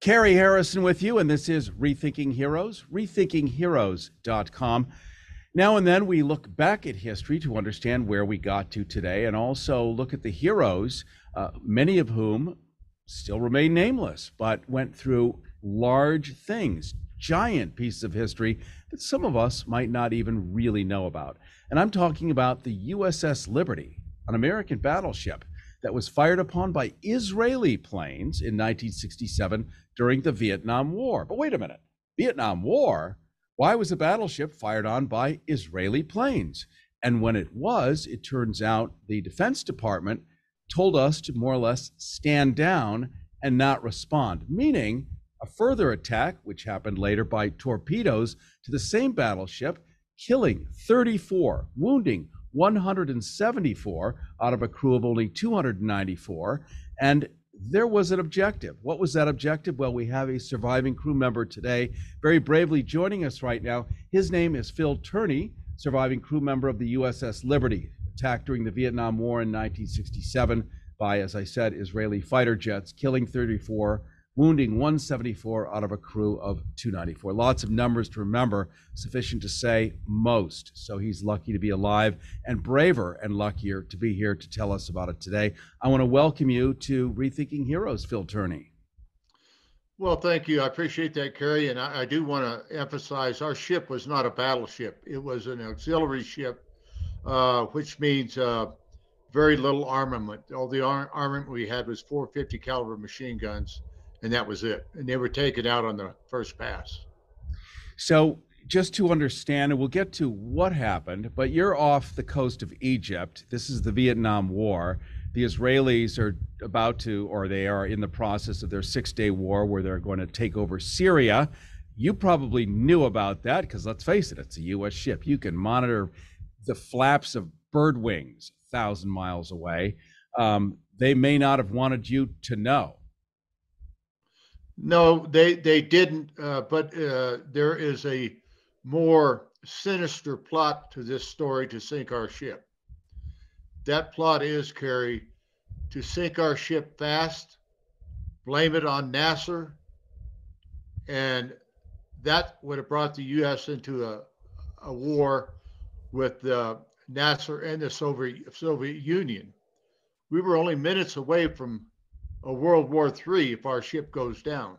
Carrie Harrison with you, and this is Rethinking Heroes, rethinkingheroes.com. Now and then we look back at history to understand where we got to today and also look at the heroes, uh, many of whom still remain nameless, but went through large things, giant pieces of history that some of us might not even really know about. And I'm talking about the USS Liberty, an American battleship that was fired upon by Israeli planes in 1967 during the Vietnam War. But wait a minute Vietnam War? Why was a battleship fired on by Israeli planes? And when it was, it turns out the Defense Department told us to more or less stand down and not respond, meaning a further attack, which happened later by torpedoes to the same battleship, killing 34, wounding 174 out of a crew of only 294. And there was an objective. What was that objective? Well, we have a surviving crew member today, very bravely joining us right now. His name is Phil Turney, surviving crew member of the USS Liberty, attacked during the Vietnam War in 1967 by, as I said, Israeli fighter jets, killing 34, wounding 174 out of a crew of 294. Lots of numbers to remember, sufficient to say most. So he's lucky to be alive and braver and luckier to be here to tell us about it today. I want to welcome you to Rethinking Heroes, Phil Turney. Well, thank you. I appreciate that, Kerry. And I, I do want to emphasize our ship was not a battleship, it was an auxiliary ship, uh, which means uh, very little armament. All the ar- armament we had was 450 caliber machine guns and that was it. And they were taken out on the first pass. So, just to understand, and we'll get to what happened, but you're off the coast of Egypt. This is the Vietnam War. The Israelis are about to, or they are in the process of their six day war where they're going to take over Syria. You probably knew about that because let's face it, it's a U.S. ship. You can monitor the flaps of bird wings a thousand miles away. Um, they may not have wanted you to know. No, they they didn't. Uh, but uh, there is a more sinister plot to this story to sink our ship. That plot is Kerry to sink our ship fast, blame it on Nasser, and that would have brought the U.S. into a a war with uh, Nasser and the Soviet Soviet Union. We were only minutes away from a World War III if our ship goes down.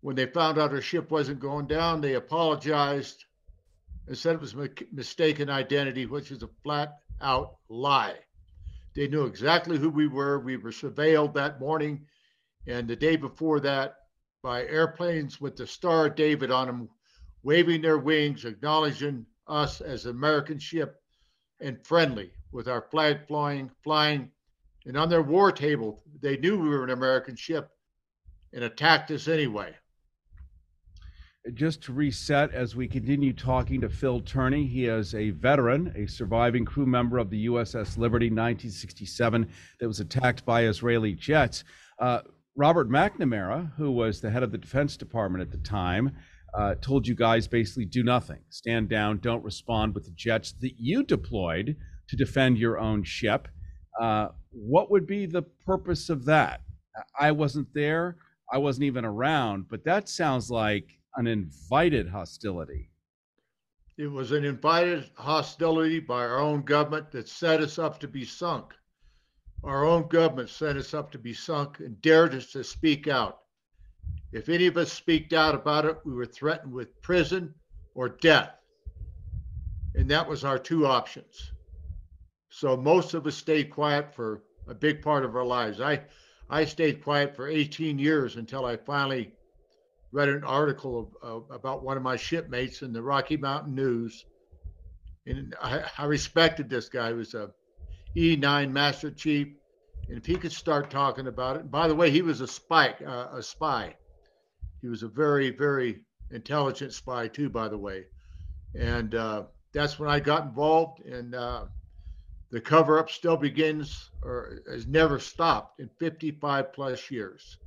When they found out our ship wasn't going down, they apologized and said it was a mistaken identity, which is a flat out lie. They knew exactly who we were. We were surveilled that morning and the day before that by airplanes with the Star of David on them, waving their wings, acknowledging us as an American ship and friendly with our flag flying, flying and on their war table, they knew we were an American ship and attacked us anyway. Just to reset, as we continue talking to Phil Turney, he is a veteran, a surviving crew member of the USS Liberty 1967 that was attacked by Israeli jets. Uh, Robert McNamara, who was the head of the Defense Department at the time, uh, told you guys basically do nothing, stand down, don't respond with the jets that you deployed to defend your own ship. Uh, what would be the purpose of that? I wasn't there. I wasn't even around, but that sounds like an invited hostility. It was an invited hostility by our own government that set us up to be sunk. Our own government set us up to be sunk and dared us to speak out. If any of us speaked out about it, we were threatened with prison or death. And that was our two options. So most of us stayed quiet for a big part of our lives. I I stayed quiet for 18 years until I finally read an article of, about one of my shipmates in the Rocky Mountain News, and I, I respected this guy. He was a E9 Master Chief, and if he could start talking about it. By the way, he was a spy. Uh, a spy. He was a very very intelligent spy too. By the way, and uh, that's when I got involved and. The cover up still begins or has never stopped in 55 plus years.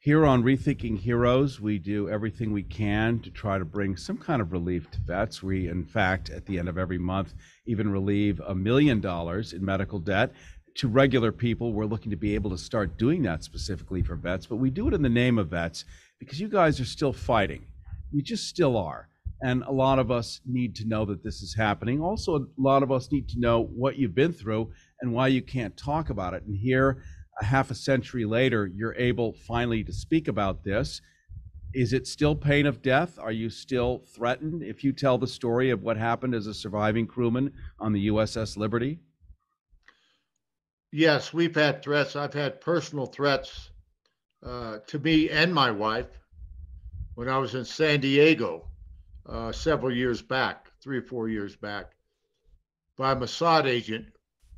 Here on Rethinking Heroes, we do everything we can to try to bring some kind of relief to vets. We, in fact, at the end of every month, even relieve a million dollars in medical debt. to regular people, we're looking to be able to start doing that specifically for vets, but we do it in the name of vets because you guys are still fighting. You just still are. And a lot of us need to know that this is happening. Also, a lot of us need to know what you've been through and why you can't talk about it. And here, a half a century later, you're able finally to speak about this. Is it still pain of death? Are you still threatened if you tell the story of what happened as a surviving crewman on the USS Liberty? Yes, we've had threats. I've had personal threats uh, to me and my wife when I was in San Diego uh, several years back, three or four years back, by a Mossad agent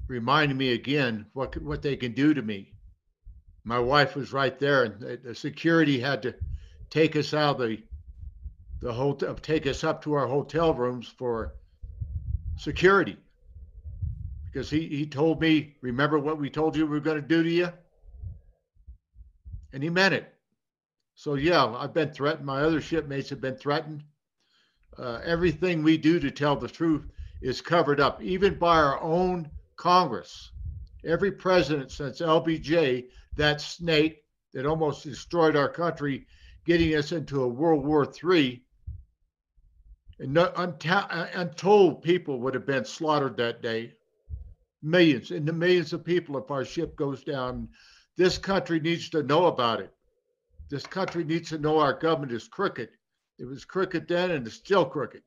reminding me again what what they can do to me. My wife was right there, and the, the security had to take us out of the the hotel, take us up to our hotel rooms for security because he, he told me, remember what we told you we were going to do to you? And he meant it. So, yeah, I've been threatened. My other shipmates have been threatened. Uh, everything we do to tell the truth is covered up, even by our own Congress. Every president since LBJ, that snake that almost destroyed our country, getting us into a World War III, and no, untold people would have been slaughtered that day millions and the millions of people if our ship goes down. This country needs to know about it. This country needs to know our government is crooked. It was crooked then and it's still crooked.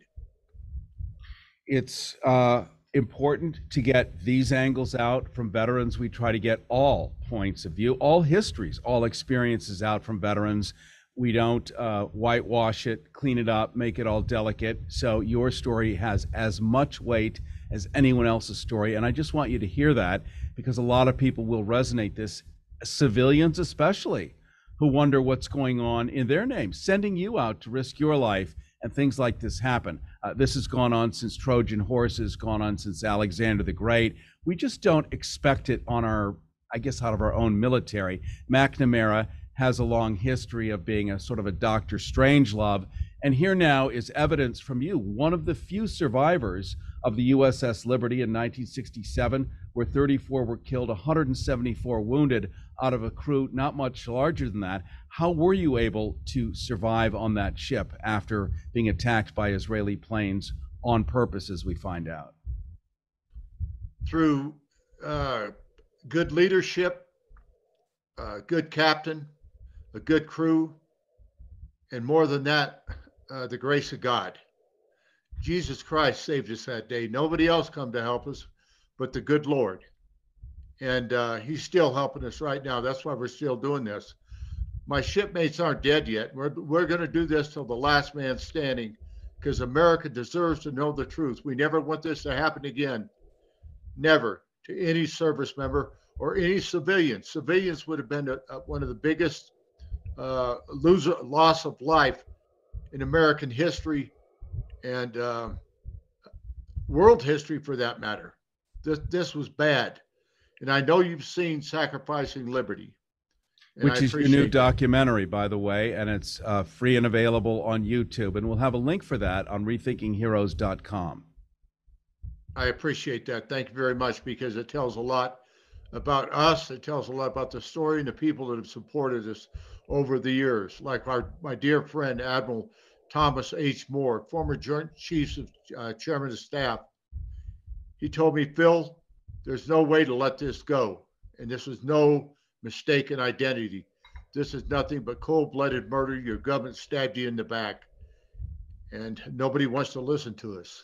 It's uh, important to get these angles out from veterans. We try to get all points of view, all histories, all experiences out from veterans. We don't uh, whitewash it, clean it up, make it all delicate. So your story has as much weight as anyone else's story. And I just want you to hear that because a lot of people will resonate this, civilians especially, who wonder what's going on in their name, sending you out to risk your life and things like this happen. Uh, this has gone on since Trojan horses, gone on since Alexander the Great. We just don't expect it on our, I guess, out of our own military. McNamara has a long history of being a sort of a Doctor Strangelove. And here now is evidence from you, one of the few survivors of the USS Liberty in 1967, where 34 were killed, 174 wounded out of a crew not much larger than that. How were you able to survive on that ship after being attacked by Israeli planes on purpose, as we find out? Through uh, good leadership, uh, good captain, a good crew, and more than that, uh, the grace of God. Jesus Christ saved us that day. Nobody else come to help us but the good Lord. And uh, he's still helping us right now. That's why we're still doing this. My shipmates aren't dead yet. We're, we're going to do this till the last man standing because America deserves to know the truth. We never want this to happen again. Never to any service member or any civilian. Civilians would have been a, a, one of the biggest uh, loser, loss of life in American history and uh, world history for that matter. This this was bad, and I know you've seen "Sacrificing Liberty," which is your new that. documentary, by the way, and it's uh, free and available on YouTube. And we'll have a link for that on RethinkingHeroes.com. I appreciate that. Thank you very much because it tells a lot about us. It tells a lot about the story and the people that have supported us over the years, like our my dear friend Admiral Thomas H. Moorer, former Joint Chiefs of uh, Chairman of Staff. He told me, Phil, there's no way to let this go. And this is no mistaken identity. This is nothing but cold blooded murder. Your government stabbed you in the back. And nobody wants to listen to us.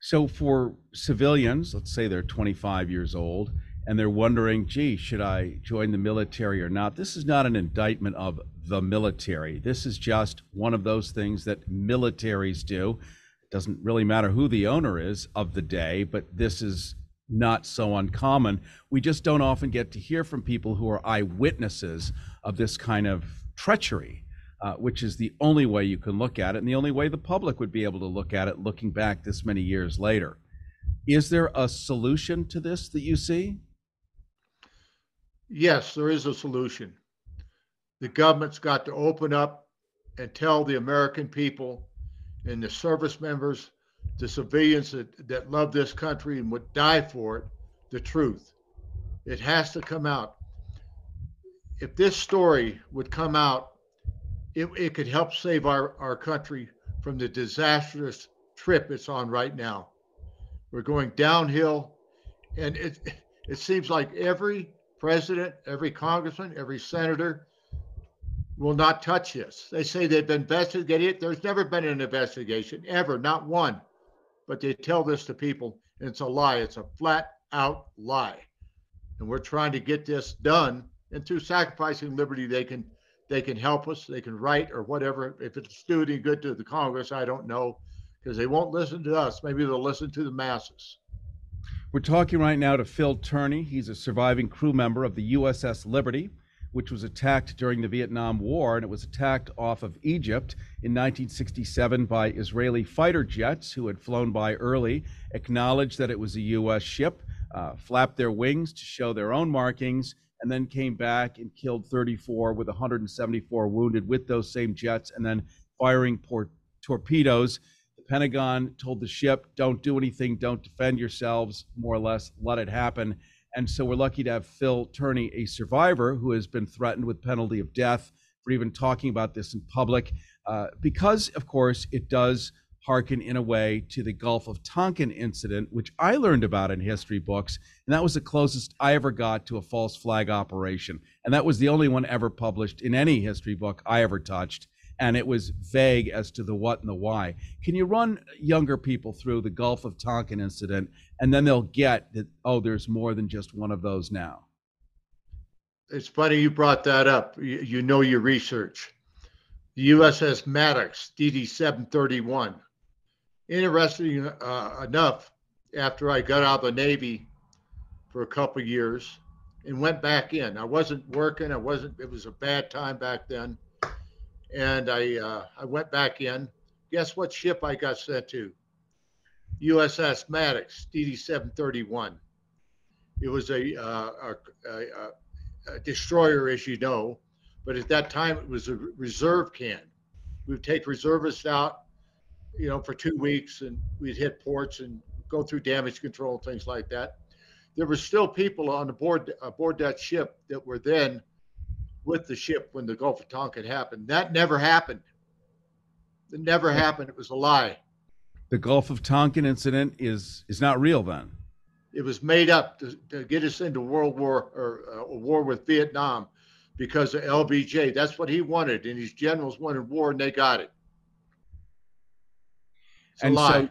So, for civilians, let's say they're 25 years old, and they're wondering, gee, should I join the military or not? This is not an indictment of the military. This is just one of those things that militaries do. It doesn't really matter who the owner is of the day, but this is not so uncommon. We just don't often get to hear from people who are eyewitnesses of this kind of treachery, uh, which is the only way you can look at it and the only way the public would be able to look at it looking back this many years later. Is there a solution to this that you see? Yes, there is a solution. The government's got to open up and tell the American people and the service members, the civilians that, that love this country and would die for it, the truth. It has to come out. If this story would come out, it, it could help save our, our country from the disastrous trip it's on right now. We're going downhill, and it it seems like every president, every congressman, every senator will not touch this. They say they've been investigated it. There's never been an investigation, ever, not one. But they tell this to people, and it's a lie. It's a flat out lie. And we're trying to get this done. And through sacrificing liberty, they can they can help us. They can write or whatever. If it's doing any good to the Congress, I don't know, because they won't listen to us. Maybe they'll listen to the masses. We're talking right now to Phil Turney. He's a surviving crew member of the USS Liberty, which was attacked during the Vietnam War, and it was attacked off of Egypt in 1967 by Israeli fighter jets who had flown by early, acknowledged that it was a U.S. ship, uh, flapped their wings to show their own markings, and then came back and killed 34 with 174 wounded with those same jets, and then firing por- torpedoes the Pentagon told the ship, don't do anything, don't defend yourselves, more or less, let it happen. And so we're lucky to have Phil Turney, a survivor who has been threatened with penalty of death for even talking about this in public, uh, because, of course, it does hearken in a way to the Gulf of Tonkin incident, which I learned about in history books. And that was the closest I ever got to a false flag operation. And that was the only one ever published in any history book I ever touched and it was vague as to the what and the why. Can you run younger people through the Gulf of Tonkin incident, and then they'll get that, oh, there's more than just one of those now? It's funny you brought that up. You, know your research. The USS Maddox, DD 731. Interesting uh, enough, after I got out of the Navy for a couple years and went back in, I wasn't working. I wasn't, it was a bad time back then and I uh, I went back in. Guess what ship I got sent to? USS Maddox, DD 731. It was a, uh, a, a, a, destroyer, as you know, but at that time it was a reserve can. We would take reservists out, you know, for two weeks, and we'd hit ports and go through damage control and things like that. There were still people on the board aboard that ship that were then with the ship when the Gulf of Tonkin happened. That never happened. It never happened. It was a lie. The Gulf of Tonkin incident is is not real then. It was made up to, to get us into World War or uh, a war with Vietnam because of LBJ. That's what he wanted, and his generals wanted war, and they got it. It's and so,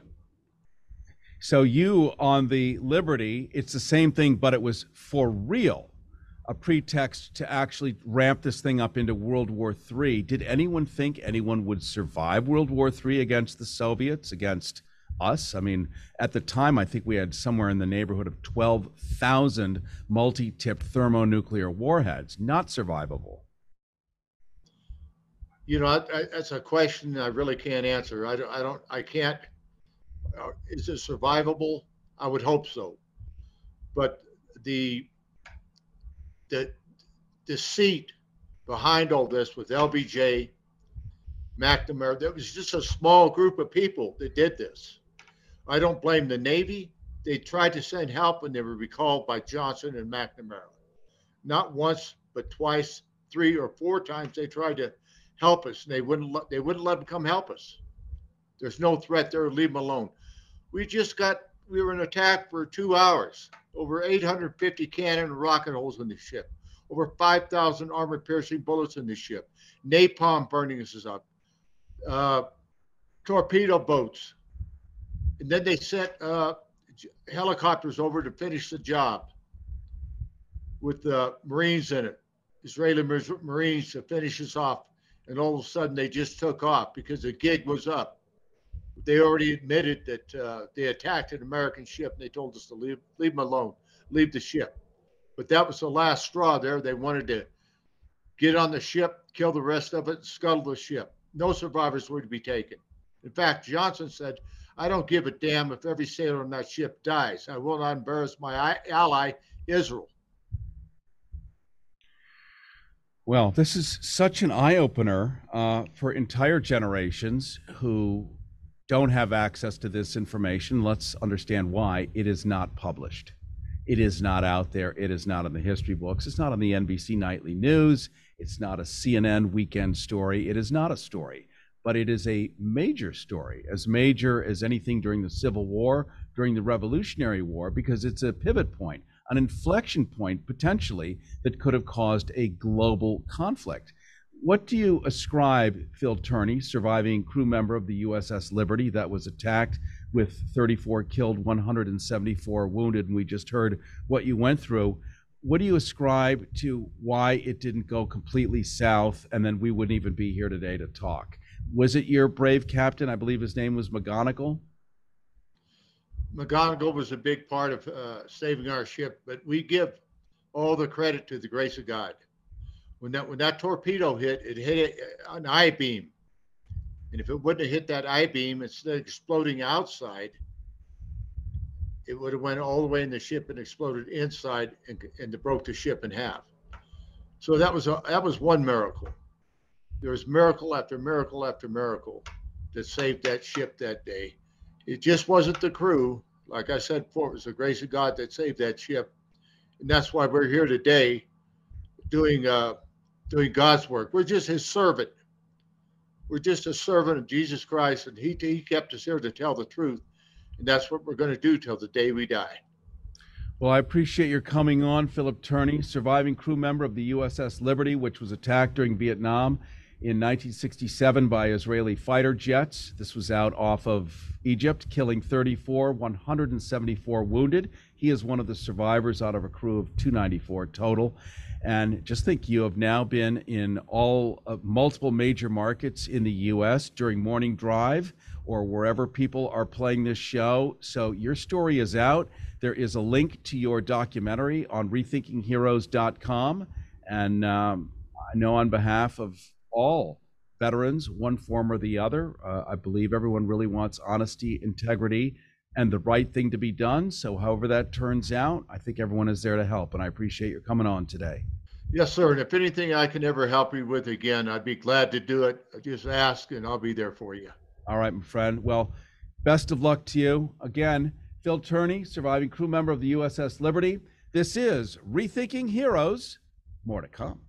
so you on the Liberty, it's the same thing, but it was for real a pretext to actually ramp this thing up into World War III. Did anyone think anyone would survive World War III against the Soviets, against us? I mean, at the time, I think we had somewhere in the neighborhood of 12,000 multi tipped thermonuclear warheads, not survivable. You know, I, I, that's a question I really can't answer. I don't, I don't, I can't. Uh, is it survivable? I would hope so. But the the deceit behind all this with LBJ, McNamara. There was just a small group of people that did this. I don't blame the Navy. They tried to send help and they were recalled by Johnson and McNamara. Not once, but twice, three or four times they tried to help us. And they wouldn't let they wouldn't let them come help us. There's no threat there. Leave them alone. We just got we were in attack for two hours. Over 850 cannon and rocket holes in the ship, over 5,000 armor piercing bullets in the ship, napalm burning us up, uh, torpedo boats. And then they sent uh, helicopters over to finish the job with the Marines in it, Israeli Marines to finish us off. And all of a sudden they just took off because the gig was up they already admitted that uh, they attacked an American ship. And they told us to leave leave them alone, leave the ship. But that was the last straw. There, they wanted to get on the ship, kill the rest of it, scuttle the ship. No survivors were to be taken. In fact, Johnson said, "I don't give a damn if every sailor on that ship dies. I will not embarrass my ally, Israel." Well, this is such an eye opener uh, for entire generations who don't have access to this information. Let's understand why it is not published. It is not out there. It is not in the history books. It's not on the NBC Nightly News. It's not a CNN weekend story. It is not a story, but it is a major story, as major as anything during the Civil War, during the Revolutionary War, because it's a pivot point, an inflection point potentially that could have caused a global conflict. What do you ascribe Phil Turney, surviving crew member of the USS Liberty that was attacked with 34 killed, 174 wounded, and we just heard what you went through? What do you ascribe to why it didn't go completely south and then we wouldn't even be here today to talk? Was it your brave captain? I believe his name was McGonagle. McGonagle was a big part of uh, saving our ship, but we give all the credit to the grace of God. When that when that torpedo hit, it hit an I beam, and if it wouldn't have hit that I beam, instead of exploding outside, it would have went all the way in the ship and exploded inside and, and broke the ship in half. So that was a, that was one miracle. There was miracle after miracle after miracle that saved that ship that day. It just wasn't the crew. Like I said before, it was the grace of God that saved that ship. And that's why we're here today doing uh, doing God's work. We're just his servant. We're just a servant of Jesus Christ, and he, he kept us here to tell the truth. And that's what we're going to do till the day we die. Well, I appreciate your coming on, Philip Turney, surviving crew member of the USS Liberty, which was attacked during Vietnam in 1967 by Israeli fighter jets. This was out off of Egypt, killing 34, 174 wounded. He is one of the survivors out of a crew of 294 total. And just think you have now been in all uh, multiple major markets in the US during morning drive or wherever people are playing this show. So your story is out. There is a link to your documentary on rethinkingheroes.com. And um, I know on behalf of all veterans, one form or the other, uh, I believe everyone really wants honesty, integrity, and the right thing to be done. So, however that turns out, I think everyone is there to help. And I appreciate your coming on today. Yes, sir. And if anything I can ever help you with again, I'd be glad to do it. Just ask and I'll be there for you. All right, my friend. Well, best of luck to you. Again, Phil Turney, surviving crew member of the USS Liberty. This is Rethinking Heroes. More to come.